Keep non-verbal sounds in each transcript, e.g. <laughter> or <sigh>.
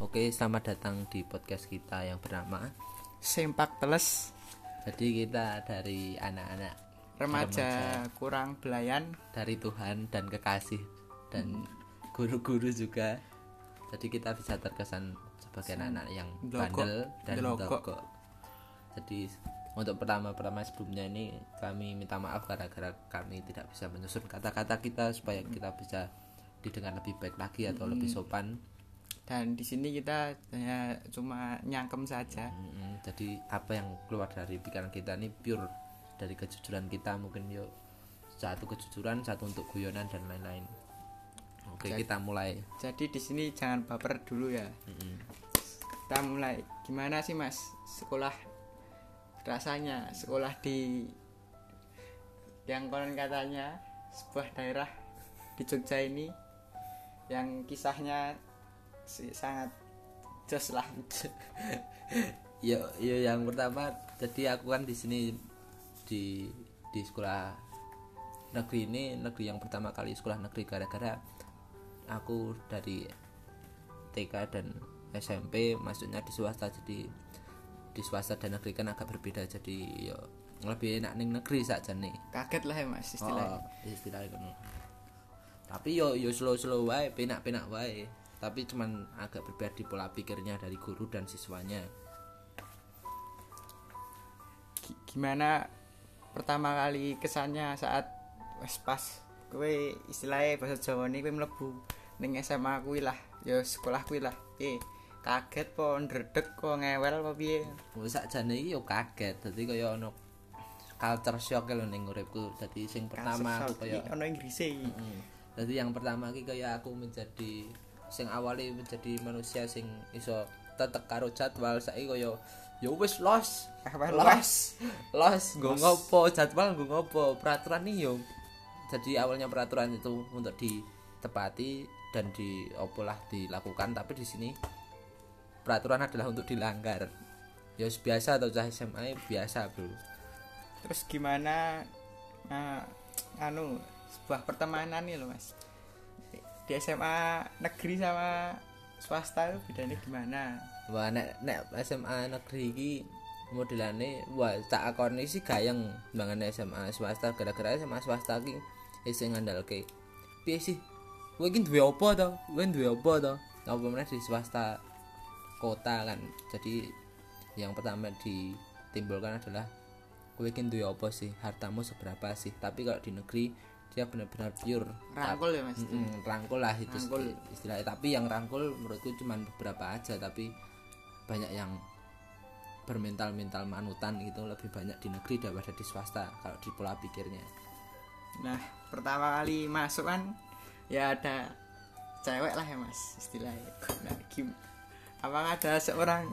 Oke, selamat datang di podcast kita yang bernama. Sempak teles Jadi kita dari anak-anak remaja kurang belayan dari Tuhan dan kekasih dan guru-guru juga. Jadi kita bisa terkesan sebagai anak-anak yang bandel dan delokok. Jadi untuk pertama-pertama sebelumnya ini kami minta maaf gara-gara kami tidak bisa menyusun kata-kata kita supaya kita bisa didengar lebih baik lagi atau lebih sopan. Dan di sini kita hanya cuma nyangkem saja. Mm, jadi apa yang keluar dari pikiran kita ini pure dari kejujuran kita mungkin yuk satu kejujuran satu untuk guyonan dan lain-lain oke Jadi- kita mulai Jadi di sini jangan baper dulu ya. Mm-mm. Kita mulai. Gimana sih Mas sekolah rasanya sekolah di yang konon katanya sebuah daerah di Jogja ini yang kisahnya si- sangat jos lah. <laughs> yo yo yang pertama jadi aku kan di sini di di sekolah negeri ini negeri yang pertama kali sekolah negeri gara-gara aku dari TK dan SMP masuknya di swasta jadi di swasta dan negeri kan agak berbeda jadi yo lebih enak ning negeri saja nih Kaget lah ya Mas istilahnya. Oh, istilahnya. Tapi yo yo slow slow wae, penak penak wae. Tapi cuman agak berbeda di pola pikirnya dari guru dan siswanya. Gi- gimana pertama kali kesannya saat wes pas kowe istilahnya bahasa Jawa ini kowe mlebu ning SMA kuwi lah ya sekolah kuwi lah eh kaget po ndredeg kok ngewel apa piye Wis sakjane iki yo kaget. Dadi kaya ono culture shock lho ning uripku. Dadi sing pertama aku kaya ono Inggrise. Jadi yang pertama kaya aku menjadi sing awali menjadi manusia sing iso tetek karo jadwal saiki kaya ya wis los. Los. Los nggo ngopo jadwal nggo ngopo peraturan nih yo. Jadi awalnya peraturan itu untuk ditepati dan di opolah dilakukan tapi di sini peraturan adalah untuk dilanggar. Ya biasa atau cah SMA biasa, Bro. terus gimana nah, anu sebuah pertemanan nih loh Mas di SMA negeri sama swasta itu bedanya gimana Wah nek nek SMA negeri iki modelane wah tak akoni sih gayeng banget SMA swasta gara-gara SMA swasta iki isih ngandalke. Piye sih? Kowe iki duwe apa to? Kowe duwe apa to? Apa meneh di swasta kota kan. Jadi yang pertama ditimbulkan adalah kowe iki duwe apa sih? Hartamu seberapa sih? Tapi kalau di negeri dia benar-benar pure rangkul ya Mas Mm-mm, rangkul lah itu Rangkul. isti- istilahnya tapi yang rangkul menurutku cuma beberapa aja tapi banyak yang bermental mental manutan itu lebih banyak di negeri daripada di swasta kalau di pola pikirnya Nah, pertama kali masuk kan ya ada cewek lah ya mas istilahnya. Nah, gim apakah ada seorang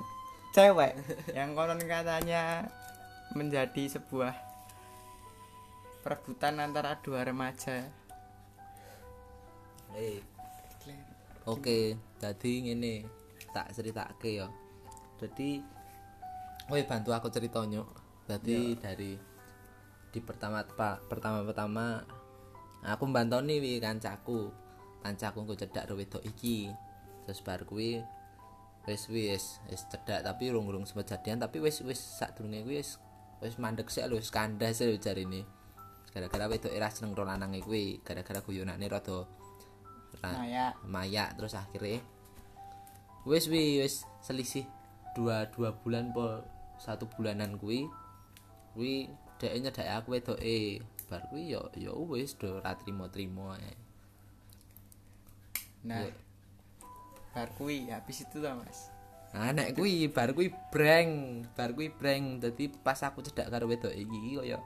cewek yang konon katanya menjadi sebuah perebutan antara dua remaja? eh. Oke jadi ini tak ceritake ya. Jadi Woi bantu aku cerita nyuk. Jadi dari di pertama pertama pertama aku mbantoni wi kancaku. Kancaku ku cedak ro wedok iki. Terus bar kuwi wis wis wis cedak tapi urung-urung sempat jadian tapi wis wis sadurunge kuwi wis wis mandek sik lho wis kandas lho jarine gara-gara wedok era seneng ro lanange kuwi? Gara-gara guyonane rada ra- Nah ya, maya terus akhirnya wis wi wis selisih dua dua bulan po satu bulanan kuwi kuwi dhek nyedake aku wedoke. Bar kuwi yo yo wis do ora trimo-trimo ae. Nah Iya. bar kuwi habis itu tuh mas. nah nek kuwi bar kuwi breng bar kuwi breng. Dadi pas aku cedak karo wedok iki kaya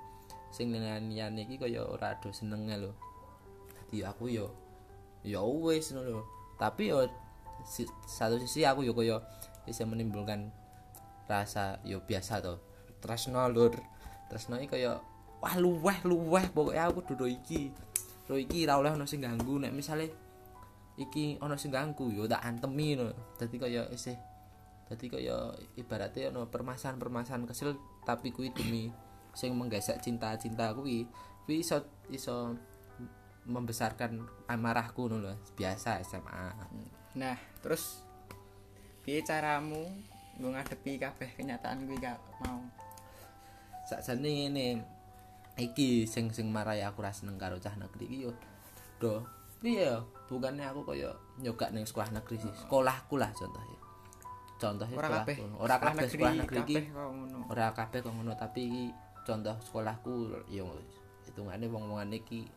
sing liyane iki kaya ora do seneng lho. Dadi aku yo yo wis lho. Tapi yo si, satu sisi aku yo kaya bisa menimbulkan rasa yo biasa to tresno lur. Tresno iki kaya wah luweh luweh. Pokoknya aku duduk iki. Ro iki ra oleh ono sing ganggu. Nek misale iki ono sing ganggu yo tak antemi ngono dadi kaya isih dadi kaya ibaratnya ono permasalahan-permasalahan kecil tapi kuwi demi sing menggesek cinta-cinta kuwi kuwi iso iso membesarkan amarahku lho biasa SMA Nah terus piye caramu nggo ngadepi kabeh kenyataan kuwi gak mau? Sakjane ngene iki sing sing marai aku ra seneng karo cah negeri iki yo do. Piye yo bukannya aku kaya nyogak ning sekolah negeri sih sekolahku lah contohnya. Contohnya ora kabeh sekolahku ora kabeh sekolah negeri iki. kabeh kok ngono. Ora kabeh kok ngono tapi contoh sekolahku yo hitungane wong-wongan iki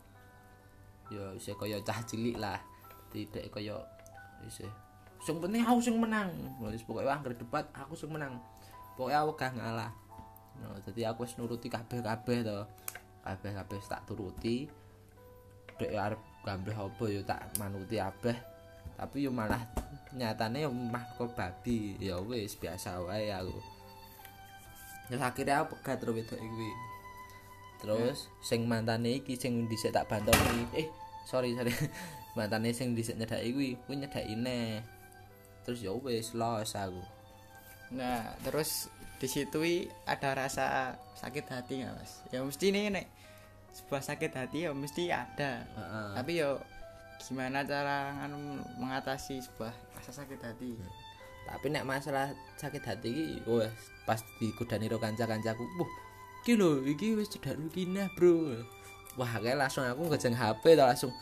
yo isih kaya cah cilik lah tidak kaya isih sing penting aku sing menang. Wis pokoke anggere debat aku sing menang. Pokoke aku gak ngalah no, jadi aku wis nuruti kabeh-kabeh to. Kabeh-kabeh tak turuti. Dek arep gambreh apa yo tak manuti kabeh tapi yo malah nyatane mah kok babi. Ya wis biasa wae aku Terus akhirnya aku pegat terus wedok iki. Terus sing mantane iki sing dhisik tak bantoki. Eh, sorry sorry. <laughs> mantane sing dhisik nyedaki kuwi, kuwi nyedaki neh. Terus ya wis los aku. nah terus di situ i ada rasa sakit hati nggak mas ya mesti nih nek sebuah sakit hati ya mesti ada Heeh. tapi yo gimana cara nganu mengatasi sebuah rasa sakit hati Tapi nek masalah sakit hati iki wes pas dikodani karo kanca-kancaku, "Wah, iki lho, iki wis cedak rukinah, Bro." Wah, kayak langsung aku ngejeng HP ta langsung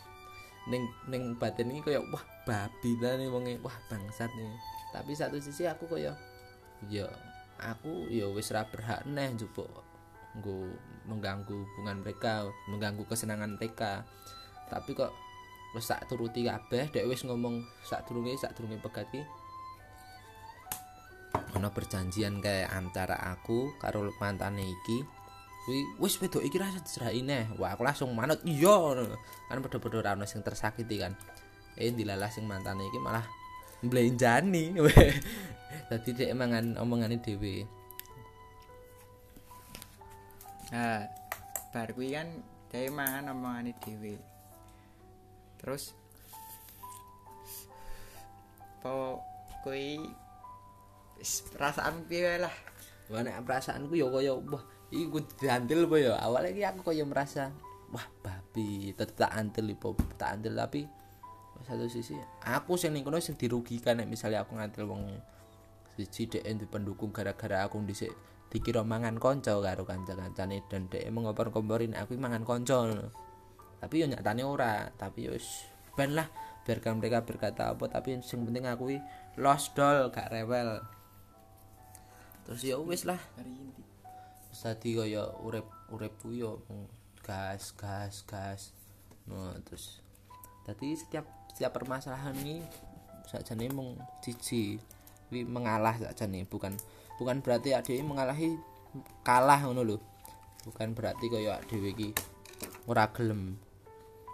ning ning batin iki koyo wah babi ta nih wonge, wah bangsat nih. Tapi satu sisi aku koyo ya aku ya wis ra berhak neh njupuk nggo mengganggu hubungan mereka, mengganggu kesenangan mereka. Tapi kok wis tak turuti kabeh, dek wis ngomong sak durunge sak durunge pegat iki ana perjanjian kayak antara aku karo mantane iki. Kuwi wis wedok iki rasa dicerai neh. Wah aku langsung manut. Iya kan padha-padha ora ono sing tersakiti kan. Eh dilalah sing mantane iki malah mblenjani. <laughs> Dadi dhek mangan omongane dhewe. Nah bar kuwi kan dhewe mangan omongane dhewe. Terus po kuwi perasaan piye lah. Nek perasaanku ya kaya wah iki ku diantil apa ya? Awalnya iki aku kaya merasa wah babi tetep tak antil ipo tak antil tapi satu sisi aku sing ning kono sing dirugikan nek misalnya aku ngantil wong siji dhek di pendukung gara-gara aku dhisik dikira mangan konco karo kanca-kancane dan dhek mengompor-komporin aku mangan konco tapi yo nyatane ora. Tapi yo wis ben lah biarkan mereka berkata apa tapi sing penting aku lost doll gak rewel terus ya wis lah. Terus tadi kaya urip uripku yo mung gas gas gas. No terus tadi setiap setiap permasalahan ini sakjane mung siji kuwi mengalah sakjane. Bukan bukan berarti adik mengalahi kalah ngono lho. Bukan berarti kaya dhewe iki ora gelem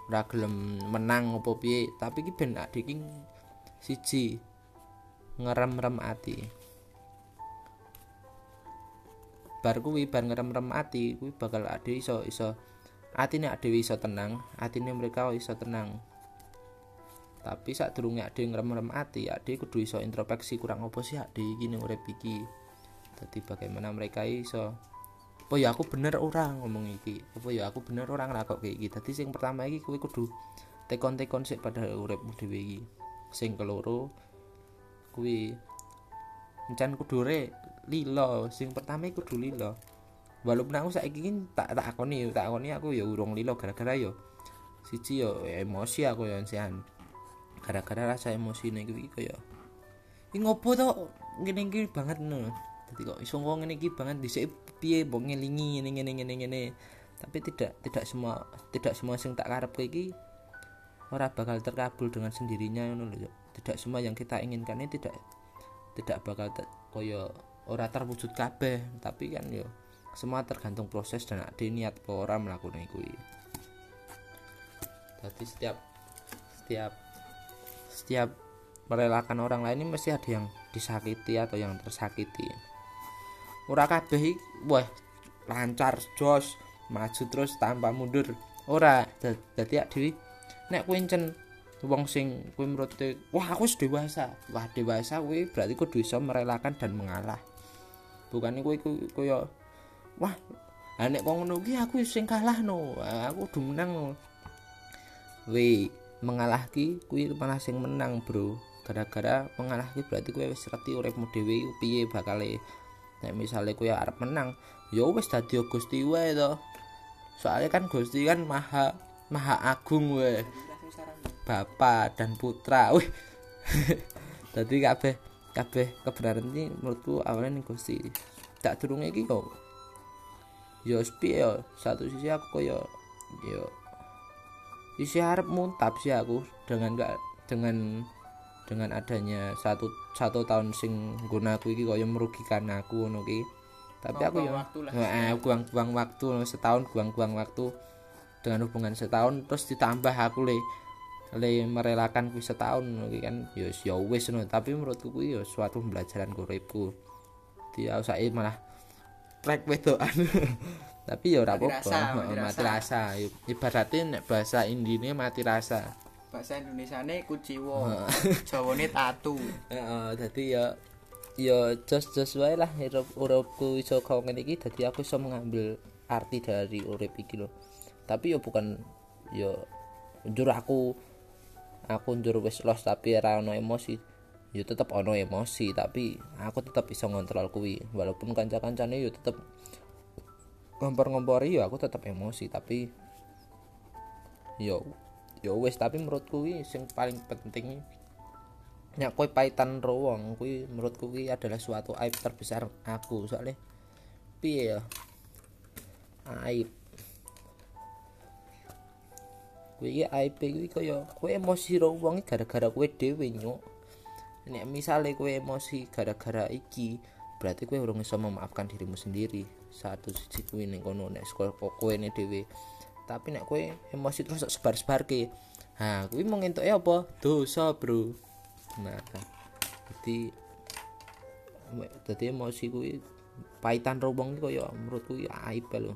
ora gelem menang apa piye. Tapi iki ben adik iki siji ngerem-rem ati bar kuwi bar ngerem-rem ati kuwi bakal ade iso iso atine dhewe iso tenang atine mereka iso tenang. Tapi saat durunge ade ngerem-rem ati ade kudu iso introspeksi kurang apa sih ade iki ning urip iki. Dadi bagaimana mereka iso apa ya aku bener ora? ngomong iki. Apa ya aku bener ora? nglakok kayak iki dadi sing pertama iki kuwi kudu tekon-tekon sik pada uripmu dhewe iki. Sing keloro kuwi encan kudu re lilo. Sing pertama iku lilo. Walaupun aku saiki iki tak tak akoni tak akoni aku ya urung lilo. Gara-gara yo siji yo emosi aku yo sian gara-gara rasa emosi nek iki kaya iki ngopo to ngene iki banget no dadi kok iso ngomong ngene iki banget dhisik piye mbok ngelingi ngene ngene ngene ngene. Tapi tidak tidak semua tidak semua sing tak karepke iki ora bakal terkabul dengan sendirinya ngono lho tidak semua yang kita inginkan ini tidak tidak bakal koyo ora terwujud kabeh tapi kan yo semua tergantung proses dan ada niat apa ora melakukan kuwi jadi setiap setiap setiap merelakan orang lain ini mesti ada yang disakiti atau yang tersakiti. Ora kabeh wah lancar jos maju terus tanpa mundur. Ora ak dhewe nek kuwi encen wong sing kuwi wah aku wis dewasa. Wah dewasa kuwi berarti kudu iso merelakan dan mengalah bukan kuwi kaya wah lah nek kok ngono ki aku sing kalah no aku kudu menang. No we mengalah ki kuwi malah sing menang bro. Gara-gara mengalah ki berarti kowe wis ngerti uripmu dhewe piye bakale nek misale kowe arep menang ya wis dadi Gusti wae to. Soalnya kan Gusti kan maha maha agung wae. Bapa dan Putra. Wih. <laughs> Dadi kabeh kabeh kebenaran ini menurutku awalnya ning Gusti. Tak durunge iki kok. Yo piye yo, satu sisi aku koyo yo isi harap muntab sih aku dengan gak dengan dengan adanya satu satu tahun sing guna aku iki koyo merugikan aku ngono ki. Tapi aku yo waktu lah. eh buang-buang waktu setahun buang-buang waktu dengan hubungan setahun terus ditambah aku le le merelakan kuwi setahun iki kan. Ya ya wis ngono. Tapi menurutku kuwi ya suatu pembelajaran uripku dia usai malah trek wedokan. <laughs> Tapi ya ora apa-apa. rasa, mati rasa. rasa. Ibaratnya nek bahasa indine mati rasa. Bahasa Indonesiane kuciwo. <laughs> Jawane tatu. heeh dadi ya ya jos jos wae lah urip uripku iso kau ngene iki. Dadi aku iso mengambil arti dari urip iki lho. Tapi ya bukan ya njur aku aku njur wis los tapi ora ono emosi. Ya tetep ono emosi tapi aku tetep bisa ngontrol kuwi. Walaupun kanca-kancane ya tetep ngompor-ngompori ya aku tetep emosi tapi yo yo wis. Tapi menurutku kuwi sing paling penting nek kowe paitan ro wong kuwi menurutku kuwi adalah suatu aib terbesar aku. Soalnya piye ya? Aib kuwi iki aib kuwi kaya kowe emosi ro wong gara-gara kowe dhewe nyuk. Nek misale kowe emosi gara-gara iki berarti kowe urung iso memaafkan dirimu sendiri. Satu sisi kuwi ning kono nek sekolah kowe ne dhewe. Tapi nek kowe emosi terus sok sebar-sebarke ha kuwi mau ngentuke apa? Dosa bro. Nah jadi dadi emosi kuwi paitan ro wong iki kaya menurutku aib lho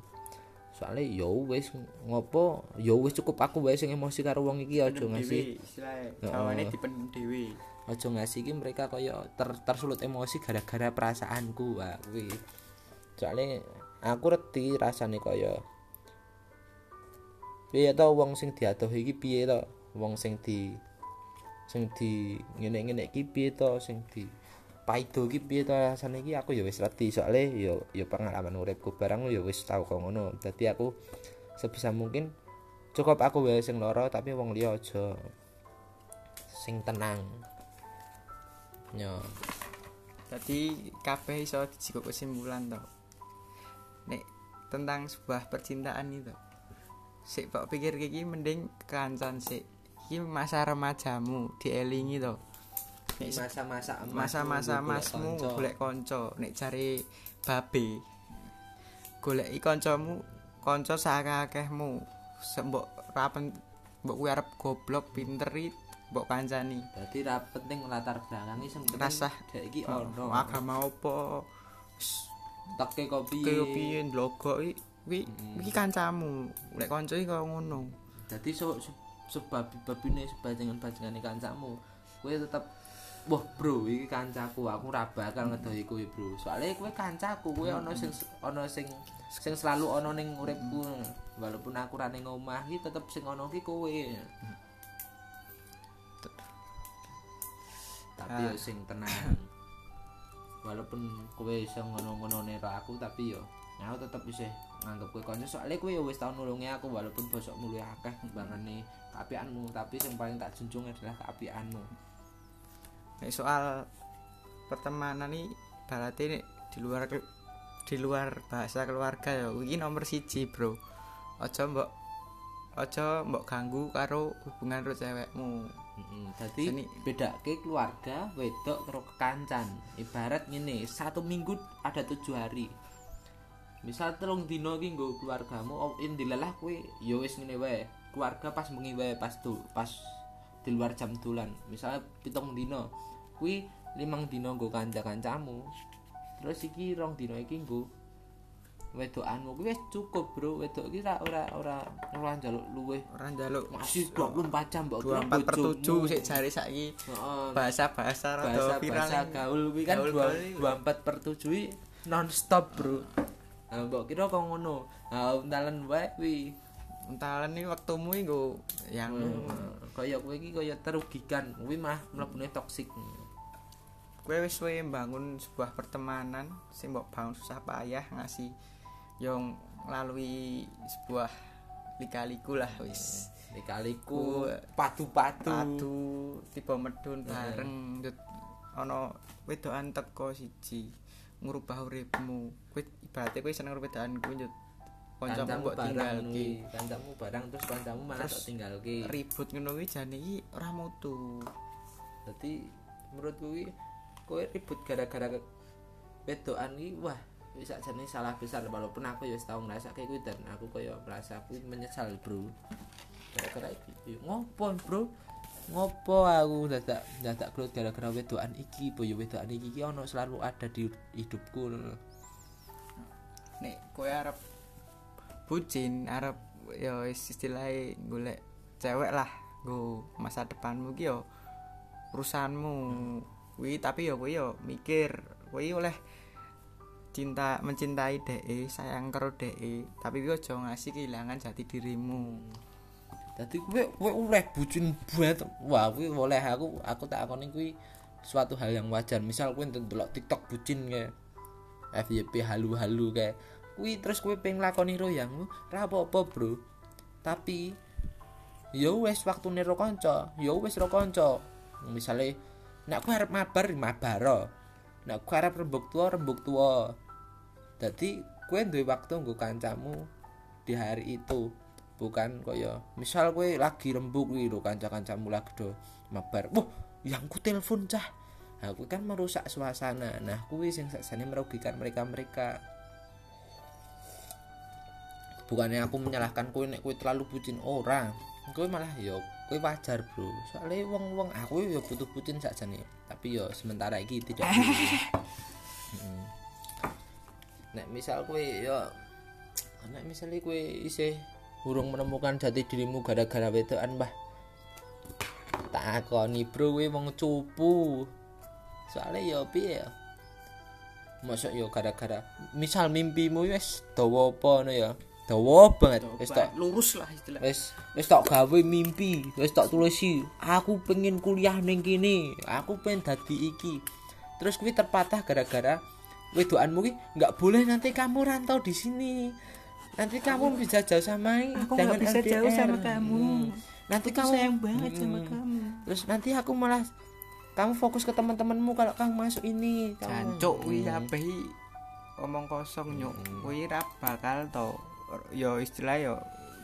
soalnya ya wis ngopo? Ya wis cukup aku wae sing emosi karo wong iki aja ngasih. Jawane dipendem dhewe. aja ngasih iki mereka kaya ter, tersulut emosi gara-gara perasaanku wah kuwi. Soalnya aku reti rasane kaya piye to wong sing diadoh iki piye to? Wong sing di sing di ngene-ngene iki piye to? Sing di paido iki piye to rasane iki aku ya wis reti soalnya ya ya pengalaman uripku barang ya wis tau kok ngono dadi aku sebisa mungkin cukup aku wae sing lara tapi wong liya aja sing tenang yo Jadi kabeh iso dijiko kesimpulan to. Nek tentang sebuah percintaan itu. Sik mbok pikir iki mending kancan sik. Iki masa remajamu dielingi to. Masa-masa masa-masa masmu golek kanca nek cari babe goleki kancamu kanca sakakehmu sembok rapen mbok kuwi arep goblok pinter mbok kancani Berarti ra penting latar belakangnya sing Rasah. dek iki ono. agama apa Teke kopi. kaya piye ndlogok i wi Mm. iki kancamu lek kanca iki kaya ngono Dadi so, se- sebab babine sebajengan-bajengane kancamu. Kowe tetep Wah bro, iki kancaku, aku ora bakal ngedohi kowe bro. Soalnya kowe kancaku, kowe ono sing ono sing sing selalu ono ning uripku. Walaupun aku ra ning omah iki tetep sing ono ki kowe. Tapi yo sing tenang. Walaupun kowe iso ngono-ngono nero aku tapi yo aku tetep bisa nganggep kowe kanca soalnya kowe wis tau nulungi aku walaupun bosokmu luwih akeh timbangane keapianmu tapi yang paling tak junjung adalah keapianmu. Nek soal pertemanan nih berarti nek di luar di luar bahasa keluarga ya iki nomor siji bro aja mbok aja mbok ganggu karo hubungan karo cewekmu Heeh. Dadi Seni- bedake keluarga wedok karo kekancan. Ibarat ngene, satu minggu ada tujuh hari. Misal telung dino iki nggo keluargamu, oh, indilalah kowe ya wis ngene wae. Keluarga pas bengi wae pas tu, pas di luar jam dolan. Misal pitung dino, kuwi limang dino nggo kanca-kancamu. Terus iki rong dino iki nggo wedokanmu. Kuwi wis cukup, Bro. Wedok iki ora ora ora ora njaluk luweh orang jaluk masih 24 jam mbok kira 24 per 7 bojomu. sik jari saiki bahasa-bahasa rada bahasa viral bahasa gaul kuwi kan Gaul dua- gaul ini. 24 per 7 kuwi non stop bro. Nah mbok kira kok ngono. Nah untalan wae kuwi. Entalen iki wektumu iki yang kaya kowe iki kaya terugikan. Kuwi mah mlebune toksik kowe wis suwe mbangun sebuah pertemanan sing mbok bangun susah payah ngasih yang melalui sebuah lika-liku lah wis Dikaliku Ku- padu-padu. padu tiba medun Iya. bareng Njut, ana wedokan teko siji ngubah uripmu kowe ibaratnya kowe seneng karo wedokan kuwi njut kancamu mbok tinggalke kuwi, kancamu barang terus kancamu malah tok tinggalke. ribut ngono kuwi jane iki ora mutu Dadi menurut kuwi kowe ribut gara-gara wedokan iki. Wah wis sakjane salah besar walaupun aku ya wis tau ngrasake kuwi dan aku kaya merasa aku menyesal, Bro. Gara-gara iki. Ngopo, Bro? Ngopo aku dadak dadak kelut gara-gara wedokan iki, boyo wedokan iki iki ono selalu ada di hidupku nek kowe arep bucin arep ya istilahnya golek cewek lah nggo masa depanmu ki urusanmu kuwi tapi yo kuwi yo mikir kuwi oleh cinta mencintai DE sayang karo DE tapi kuwi aja ngasih kehilangan jati dirimu Dadi kowe kowe oleh bucin banget. Wah, kuwi oleh aku aku tak akoni kuwi suatu hal yang wajar. Misal kowe ndelok TikTok bucin kayak FYP halu-halu kayak kuwi terus kowe pengen lakoni royangmu, ra apa-apa, Bro. Tapi yo wis waktune ro kanca, yo wis ro kanca. Misale nek kowe arep mabar mabar. Nek kowe arep rembug tuwa rembug tuwa. Dadi kowe duwe waktu nggo kancamu di hari itu. Bukan kaya misal kowe lagi rembug kuwi lho kanca-kancamu lagi do mabar. Wah yang ku telepon cah. Aku kan merusak suasana. Nah kuwi sing sakjane merugikan mereka-mereka. Bukannya aku menyalahkan kowe nek kowe terlalu bucin ora kowe malah yo kowe wajar bro. Soalnya wong-wong aku yo butuh bucin sakjane tapi yo sementara iki tidak. Dulu. Mm. nek misal kowe yo nek misalnya kowe isih urung menemukan jati dirimu gara-gara wedokan mbah. Tak akoni bro kowe wong cupu. Soalnya yo piye ya Masa yo gara-gara misal mimpimu wis dawa apa ngono ya dawa banget wis tak lurus lah istilah wis wis tak gawe mimpi wis tak tulisi aku pengen kuliah ning kene aku pengen dadi iki terus kuwi terpatah gara-gara wedokanmu ki nggak boleh nanti kamu rantau di sini nanti kamu bisa jauh sama Aku nggak bisa jauh LDR. sama kamu. Hmm. nanti Aku kamu sayang banget sama Hmm. kamu terus nanti aku malah kamu fokus ke teman-temanmu kalau kamu masuk ini kamu- jancuk kuwi Hmm. omong kosong nyuk Hmm. kuwi ra bakal to yo istilah yo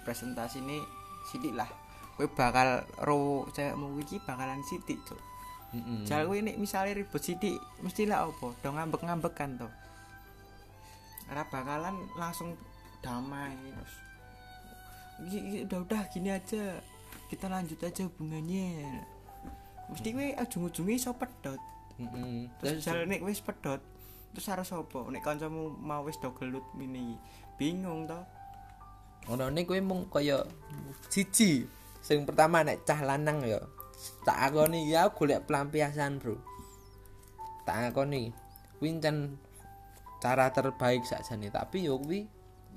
presentasi ini sidik lah. Kuwi bakal ro cewekmu iki bakalan sidik cuk. Mm-mm. jal kuwi nek misale ribut sidik mesti lah opo do ngambek-ngambekan to. Ra bakalan langsung damai terus. "Gi- gi- udah udah gini aja. Kita lanjut aja hubungannya. Mesti kuwi ujung-ujungnya iso pedot. Mm-mm. terus Terus- jalan nek wis pedot terus harus apa? Nek kancamu mau wis do gelut mini bingung to ono ne kowe mung kaya siji. Sing pertama nek cah lanang ya. Tak akoni ya golek pelampiasan bro. Tak akoni. Kuwi cara terbaik sakjane. Tapi yo kuwi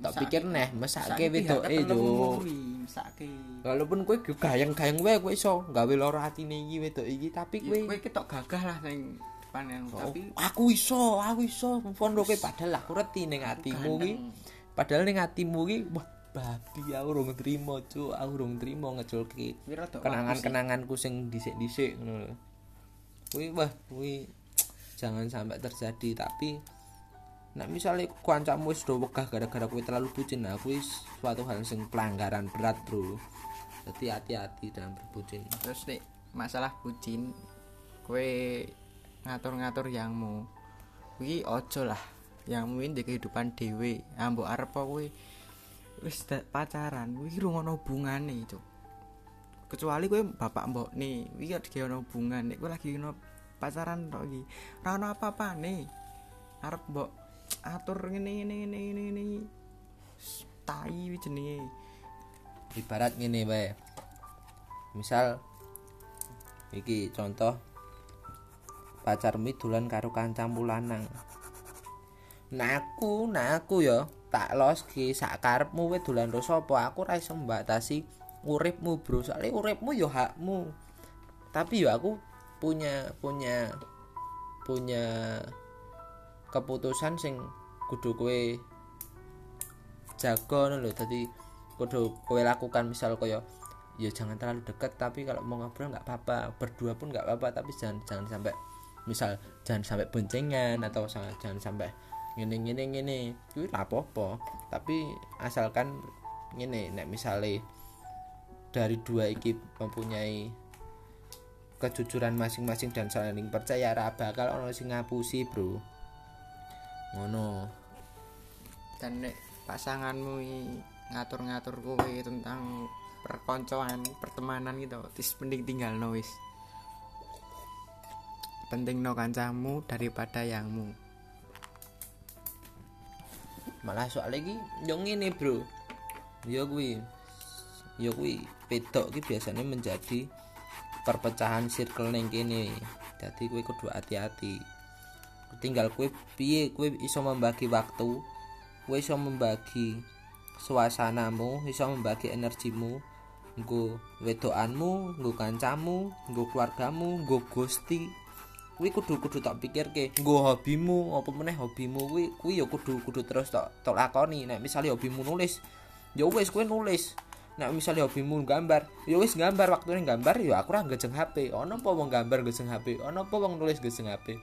tak pikir neh mesake wedoke yo. mesake walaupun kowe gayang-gayang wae kowe iso gawe lara atine iki wedok iki tapi kowe kowe ketok gagah lah ning panen Oh, tapi aku iso, aku iso pondoke padahal aku reti ning atimu ki. Padahal ning atimu ki wah babi aku urung trimo, Cuk. Aku urung trimo rada kenangan-kenanganku sing dhisik-dhisik ngono. Kuwi wah kuwi jangan sampai terjadi tapi nek misalnya kancamu wis do wegah gara-gara kowe terlalu bucin nah kuwi suatu hal sing pelanggaran berat bro. Jadi hati-hati dalam berbucin. Terus nek masalah bucin kowe ngatur-ngatur yangmu. Kuwi ojo lah yangmu ini di kehidupan dhewe. Ambok arep apa kowe wis pacaran. Kuwi rungono hubungane itu kecuali kowe bapak mbok nih kuwi ada ono hubungan. Nek kowe lagi ono pacaran tok iki ora ono apa-apane. Arep mbok atur ngene ngene ngene ngene tai kuwi jenenge. Ibarat ngene wae. Misal iki contoh pacarmu dolan karo kancamu lanang. Nah aku nah aku ya tak los ki sak karepmu kowe dolan sapa? Aku ora iso mbatasi uripmu bro. Soalnya uripmu ya hakmu. Tapi ya aku punya punya punya keputusan sing kudu kowe ngono lho. Dadi kudu kowe lakukan misal kaya ya jangan terlalu dekat tapi kalau mau ngobrol nggak apa-apa. Berdua pun nggak apa-apa tapi jangan jangan sampai misal jangan sampai boncengan atau jangan sampai ngene ngene ngene. Kuwi apa-apa. Tapi asalkan ngene nek misale dari dua iki mempunyai kejujuran masing-masing dan saling percaya ra bakal ono sing ngapusi bro. Ngono. Dan nek pasanganmu ngatur-ngatur kowe tentang perkoncoan pertemanan gitu tis mending tinggal no wis. Penting no kancamu daripada yangmu malah soal lagi yo ngene bro. Yo kuwi yo kuwi pedok ki biasanya menjadi perpecahan circle ning kene. Jadi kowe kudu hati-hati. Tinggal kowe piye kowe iso membagi waktu kowe iso membagi suasanamu iso membagi energimu nggo wedokanmu nggo kancamu nggo keluargamu nggo gusti kuwi kudu kudu tak pikirke nggo hobimu apa meneh hobimu? Kuwi kuwi ya kudu kudu terus tak tak lakoni. Nek misalnya hobimu nulis ya wis kowe nulis. Nek misalnya hobimu gambar ya wis gambar. Waktune gambar ya aku ora gejeng HP ono apa wong gambar gejeng HP ono apa wong nulis gejeng HP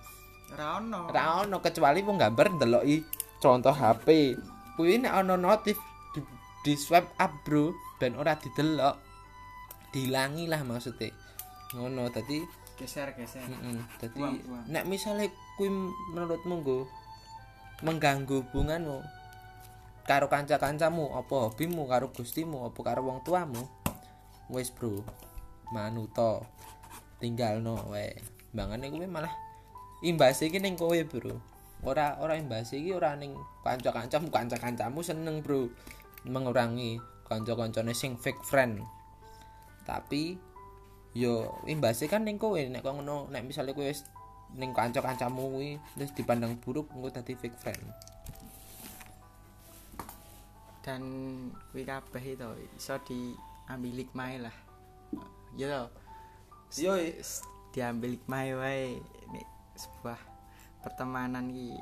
ora ono. Ora ono kecuali wong gambar ndeloki contoh HP kuwi nek ono notif di, di swipe up bro ben ora didelok dilangi lah maksudnya. Ngono tadi geser geser. Heeh. Dadi nek misale kuwi menurutmu nggo mengganggu hubunganmu karo kanca-kancamu apa hobimu karo gustimu apa karo wong tuamu wis bro manuto tinggalno wae. Mbangane kuwi malah imbas iki ning kowe bro. Ora ora imbas iki ora ning kanca-kancamu. Kanca-kancamu seneng bro mengurangi kanca-kancane sing fake friend. Tapi yo imbase kan ning kowe nek kok ngono nek misale kowe wis ning kanca-kancamu kuwi wis dipandang buruk engko dadi fake friend. Dan kuwi kabeh itu iso diambil hikmah lah. Ya to. Yo diambil hikmah wae nek sebuah pertemanan ki.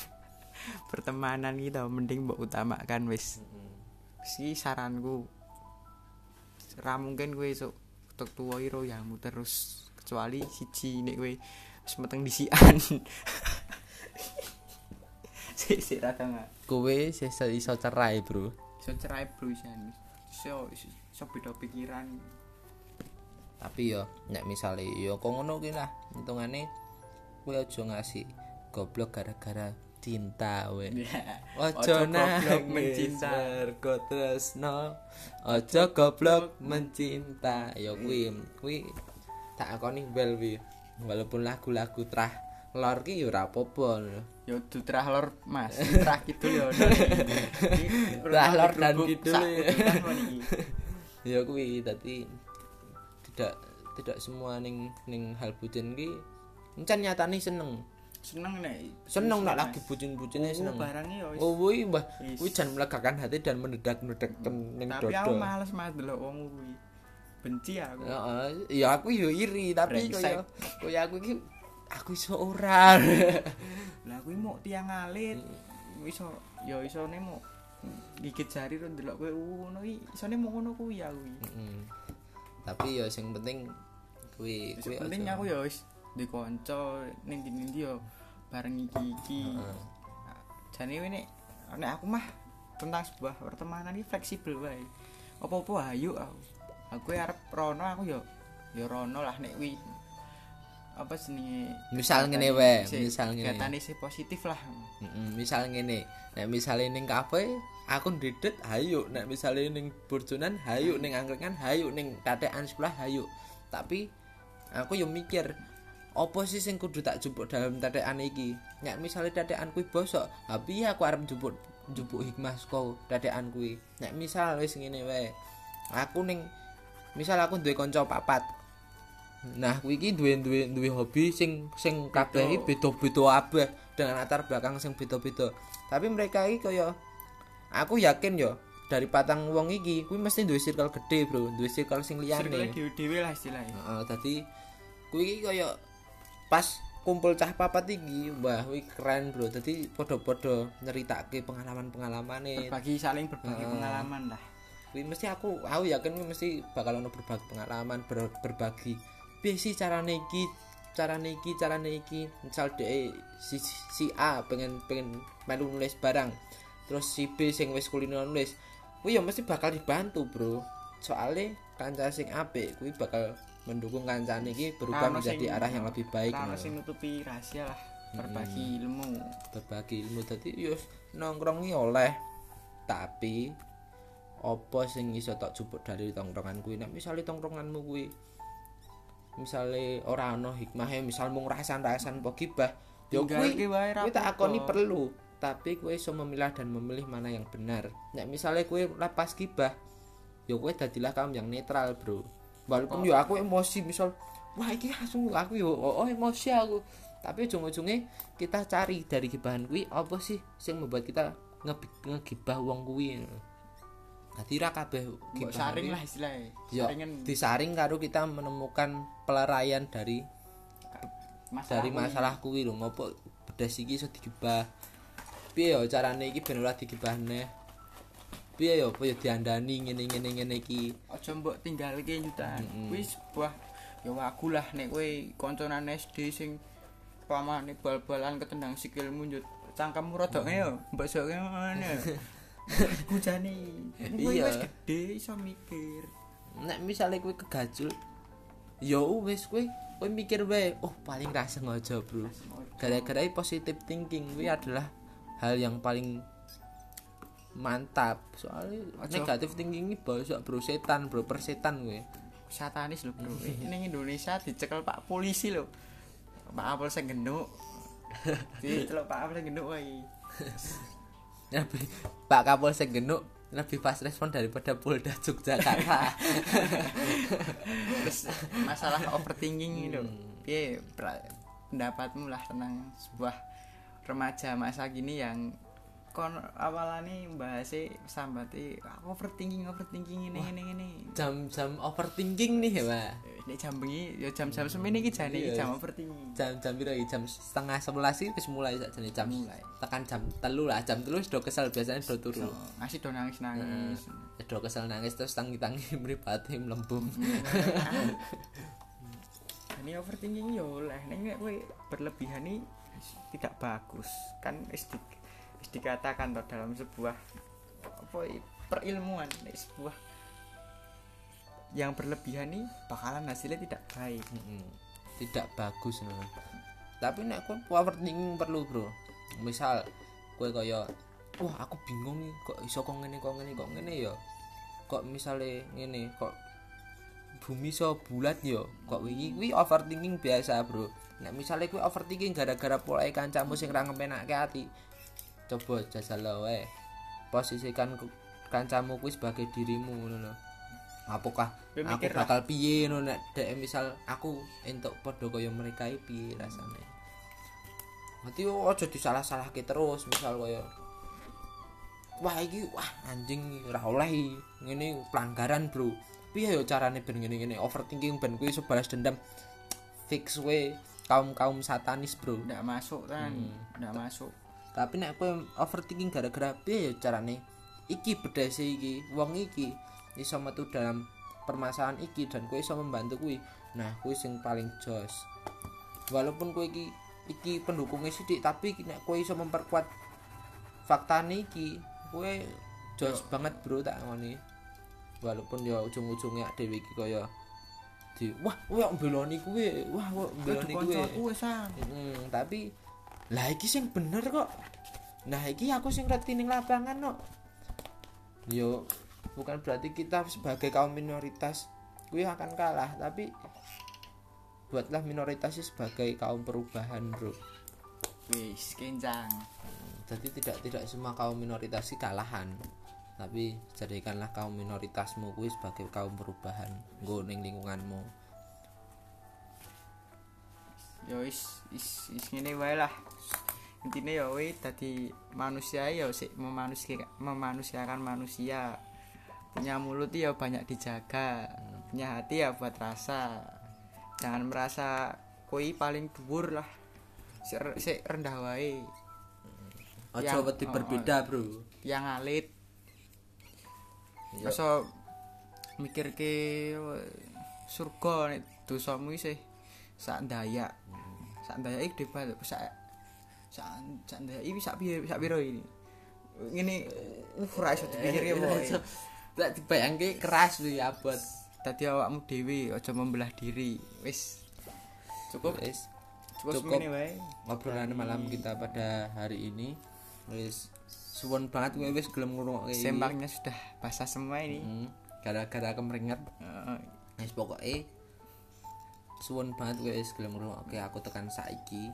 <laughs> Pertemanan ki to mending mbok utamakan wis. Si saranku ra mungkin kowe esuk tek tuwa iro yangmu terus kecuali siji nek kowe wis meteng disian <laughs> si si rada nggak? Kowe iso iso cerai bro. Iso cerai bro isan. Iso iso beda pikiran. Tapi yo nek misale yo kok ngono kuwi lah hitungane kowe aja ngasih goblok gara-gara cinta we. <laughs> Ojo goblok mencinta. mergo tresno. Ojo goblok mencinta. Ya kuwi kuwi tak akoni bel wi walaupun lagu-lagu trah lor ki ya ora apa-apa yo dutrah lor mas. <laughs> Trah gitu yo Trah lor dan kidul. kidul. <laughs> ya kuwi dadi tidak tidak semua ning ning hal bucin ki encen nyatane seneng seneng nek seneng nak lagi bucin-bucine seneng. barangnya yo wis. oh kuwi mbah. Kuwi jan melegakan hati dan mendedak-mendedak ning tapi aku dodo males mas delok wong kuwi. Benci aku. Heeh, ya aku yo iri tapi kaya kaya aku iki aku iso ora. <laughs> lah kuwi mau tiang alit. Iso yo isone mau gigit jari ro delok kowe ngono iki isone mau ngono kuwi ya kuwi Heeh. Tapi ya sing penting kuwi kuwi penting aku ya wis di kanca ning ndi yo bareng iki-iki. Heeh. Jane nek nek aku mah tentang sebuah pertemanan ini fleksibel wae. Apa-apa ayo aku. Aku arep rono aku yo yo rono lah nek kuwi apa jenenge Misal ngene wae, misal ngene. kegiatane sih positif lah. Heeh, misal ngene. Nek misale ning kafe aku ndedet hayu, nek misale ning burjonan hayu, ning angkringan hayu, ning tatekan sekolah hayu. Tapi aku yo mikir apa sih sing kudu tak jupuk dalam tatekan iki? Nek misale tatekan kuwi bosok, ha piye aku arep jupuk jupuk hikmah saka tatekan kuwi? Nek misal wis ngene wae. Aku ning misal aku duwe kanca papat. Nah, kuwi iki duwe duwe duwe hobi sing sing kabeh beda-beda abeh dengan latar belakang sing beda-beda. Tapi mereka iki kaya aku yakin yo dari patang wong iki kuwi mesti duwe circle gede, Bro. Duwe circle sing Circle liyane. dhewe-dhewe lah istilahnya. Heeh, dadi kuwi iki kaya pas kumpul cah papat iki, wah kuwi keren, Bro. Dadi padha-padha nyeritake pengalaman-pengalamane. Berbagi saling berbagi Heeh. pengalaman lah. Kuwi mesti aku aku yakin kuwi mesti bakal ono berbagi pengalaman, ber- berbagi piye sih carane iki, carane iki, carane iki. Misal dhek si, si A pengen pengen melu nulis barang. Terus si B sing wis kulino nulis. Kuwi ya mesti bakal dibantu, Bro. Soalnya kanca sing apik kuwi bakal mendukung kancane iki berubah Rano menjadi sing- arah yang lebih baik. Ngono. sing nutupi rahasia lah. Berbagi ilmu. berbagi ilmu tadi yo nongkrong iki oleh tapi apa sing iso tak jupuk dari tongkrongan kuwi nek misale tongkronganmu kuwi misale ora ana hikmahe misal mung rasan-rasan apa gibah yo kuwi kuwi tak akoni perlu tapi kowe iso memilah dan memilih mana yang benar nek misale kowe lepas gibah yo kowe dadilah kaum yang netral bro walaupun yo aku emosi misal wah iki langsung aku yo oh, oh, emosi aku. Tapi ujung-ujungnya kita cari dari gibahan kuwi apa sih sing membuat kita nge- ngegibah wong kuwi? Dadi ra kabeh Mbok gibahan saring kuwi. lah istilahnya. Saringan disaring karo kita menemukan peleraian dari masalah dari masalah kuwi lho ngopo bedas iki iso digibah. Piye ya carane iki ben ora digibahne piye apa ya diandani ngene ngene ngene iki Aja mbok tinggalke jutaan. Mm-mm. Kuwi sebuah ya wagu lah nek kowe kancanan SD sing pamane bal-balan ketendang sikilmu njut cangkemmu rodok yo mbok sok ngene. <laughs> Kujane. Iya. wis gede iso mikir. nek misale kowe kegajul ya wis kowe kowe mikir wae oh paling ra sengaja bro gara-gara positive thinking kuwi adalah hal yang paling mantap soalnya negatif thinking ini bosok bro setan bro persetan gue Satanis lho, Bro. <laughs> Ning Indonesia dicekel Pak polisi lho. Pak Apel sing genduk. <laughs> Diceluk Pak Apel sing genduk wae. <laughs> lebih Pak Kapolsek genuk lebih fast respon daripada Polda Yogyakarta Terus masalah overthinking itu. Piye pra- pendapatmu lah tentang sebuah remaja masa gini yang kon awalane bahasa sambati aku overthinking overthinking ini ini ini. jam-jam overthinking nih ya Pak ini jam bengi ya jam-jam semene iki jane iki Iya. jam overthinking. Jam-jam piro iki? Jam setengah sebelas iki wis mulai sakjane jam Mulai. tekan jam telu lah jam telu do kesel biasanya do turu. So, ngasih do nangis nangis do kesel nangis terus tangi-tangi <laughs> mripate mlembung. <laughs> Ini overthinking yo lah nek kowe berlebihan ini tidak bagus. Kan wis dikatakan toh dalam sebuah apa perilmuan sebuah yang berlebihan nih bakalan hasilnya tidak baik. Mm-mm. tidak bagus no. tapi nek kowe overthinking perlu bro. Misal kowe kaya wah aku bingung nih kok iso kok ngene kok ngene kok ngene ya? Kok misale ngene kok bumi iso bulat ya? Kok wingi kuwi overthinking biasa bro. Nek misale kowe overthinking gara-gara polahe kancamu sing ra ngepenake ati coba jajal wae posisikan kancamu kuwi sebagai dirimu ngono apakah aku bakal piye ngono? Nek misal aku entuk padha kaya mereka piye rasane? Nanti aja disalah-salahke terus misal kaya wah iki wah anjing ora oleh ngene pelanggaran bro. Piye ya carane ben ngene-ngene overthinking ben kuwi iso balas dendam. Fix we kaum-kaum satanis bro. Tidak masuk kan Hmm. masuk tapi nek kowe overthinking gara-gara piye ya carane? Iki bedese iki wong iki iso metu dalam permasalahan iki dan kowe iso membantu kuwi. Nah kuwi sing paling jos. Walaupun kowe iki iki pendukungnya sidik tapi nek kowe iso memperkuat faktane iki kowe jos banget bro tak ngoni. Walaupun ya ujung-ujungnya dhewe iki kaya di wah kowe mbeloni kuwi wah kok mbeloni kuwi. Hmm, tapi lah iki sing bener kok. Nah, iki aku sing ngerti ning lapangan kok. Yo bukan berarti kita sebagai kaum minoritas kuwi akan kalah, tapi buatlah minoritas itu sebagai kaum perubahan, Bro. wis kencang Jadi tidak tidak semua kaum minoritas sih kalahan. Tapi jadikanlah kaum minoritasmu kuwi sebagai kaum perubahan nggo ning lingkunganmu. Ya wis wis wis ngene wae lah. Intine ya kowe dadi manusia ya sik memanusia memanusiakan manusia. Punya mulut ya banyak dijaga punya hati ya buat rasa. Jangan merasa kowe paling dhuwur lah sik re- sik rendah wae. Ojo wedi oh, berbeda, Bro. yang alit. Yo. masa mikirke eh, surga nek dosamu isih sak ndayak sak ndayak iki banget sak sak sak ndayak iki sak piye sak piro ini? Ngene uh ora iso dipikirke pokoke Tak dibayangke keras lho ya abot. dadi awakmu dhewe aja membelah diri. Wis. Cukup? Wis. cukup, cukup. ngene wae. Obrolan malam kita pada hari ini. Wis suwon banget kowe wis gelem ngrungokke. sembangnya sudah basah semua ini. Hmm, gara-gara kemeringat. Wis pokoke suwon banget wis gelem ngrungokke aku tekan saiki.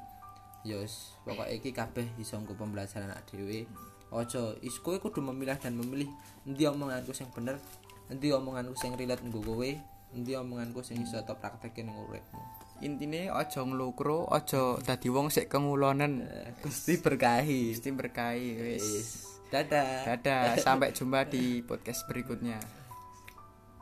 Ya wis pokoke iki kabeh iso nggo pembelajaran anak dhewe. Aja is kowe kudu memilah dan memilih endi omonganku sing bener endi omonganku sing relate nggo kowe endi omonganku sing iso tak praktekke ning uripmu. Intine aja nglukro aja dadi wong sik kengulonen Gusti berkahi. Mesti berkahi wis. Dadah. Dadah sampai jumpa di podcast berikutnya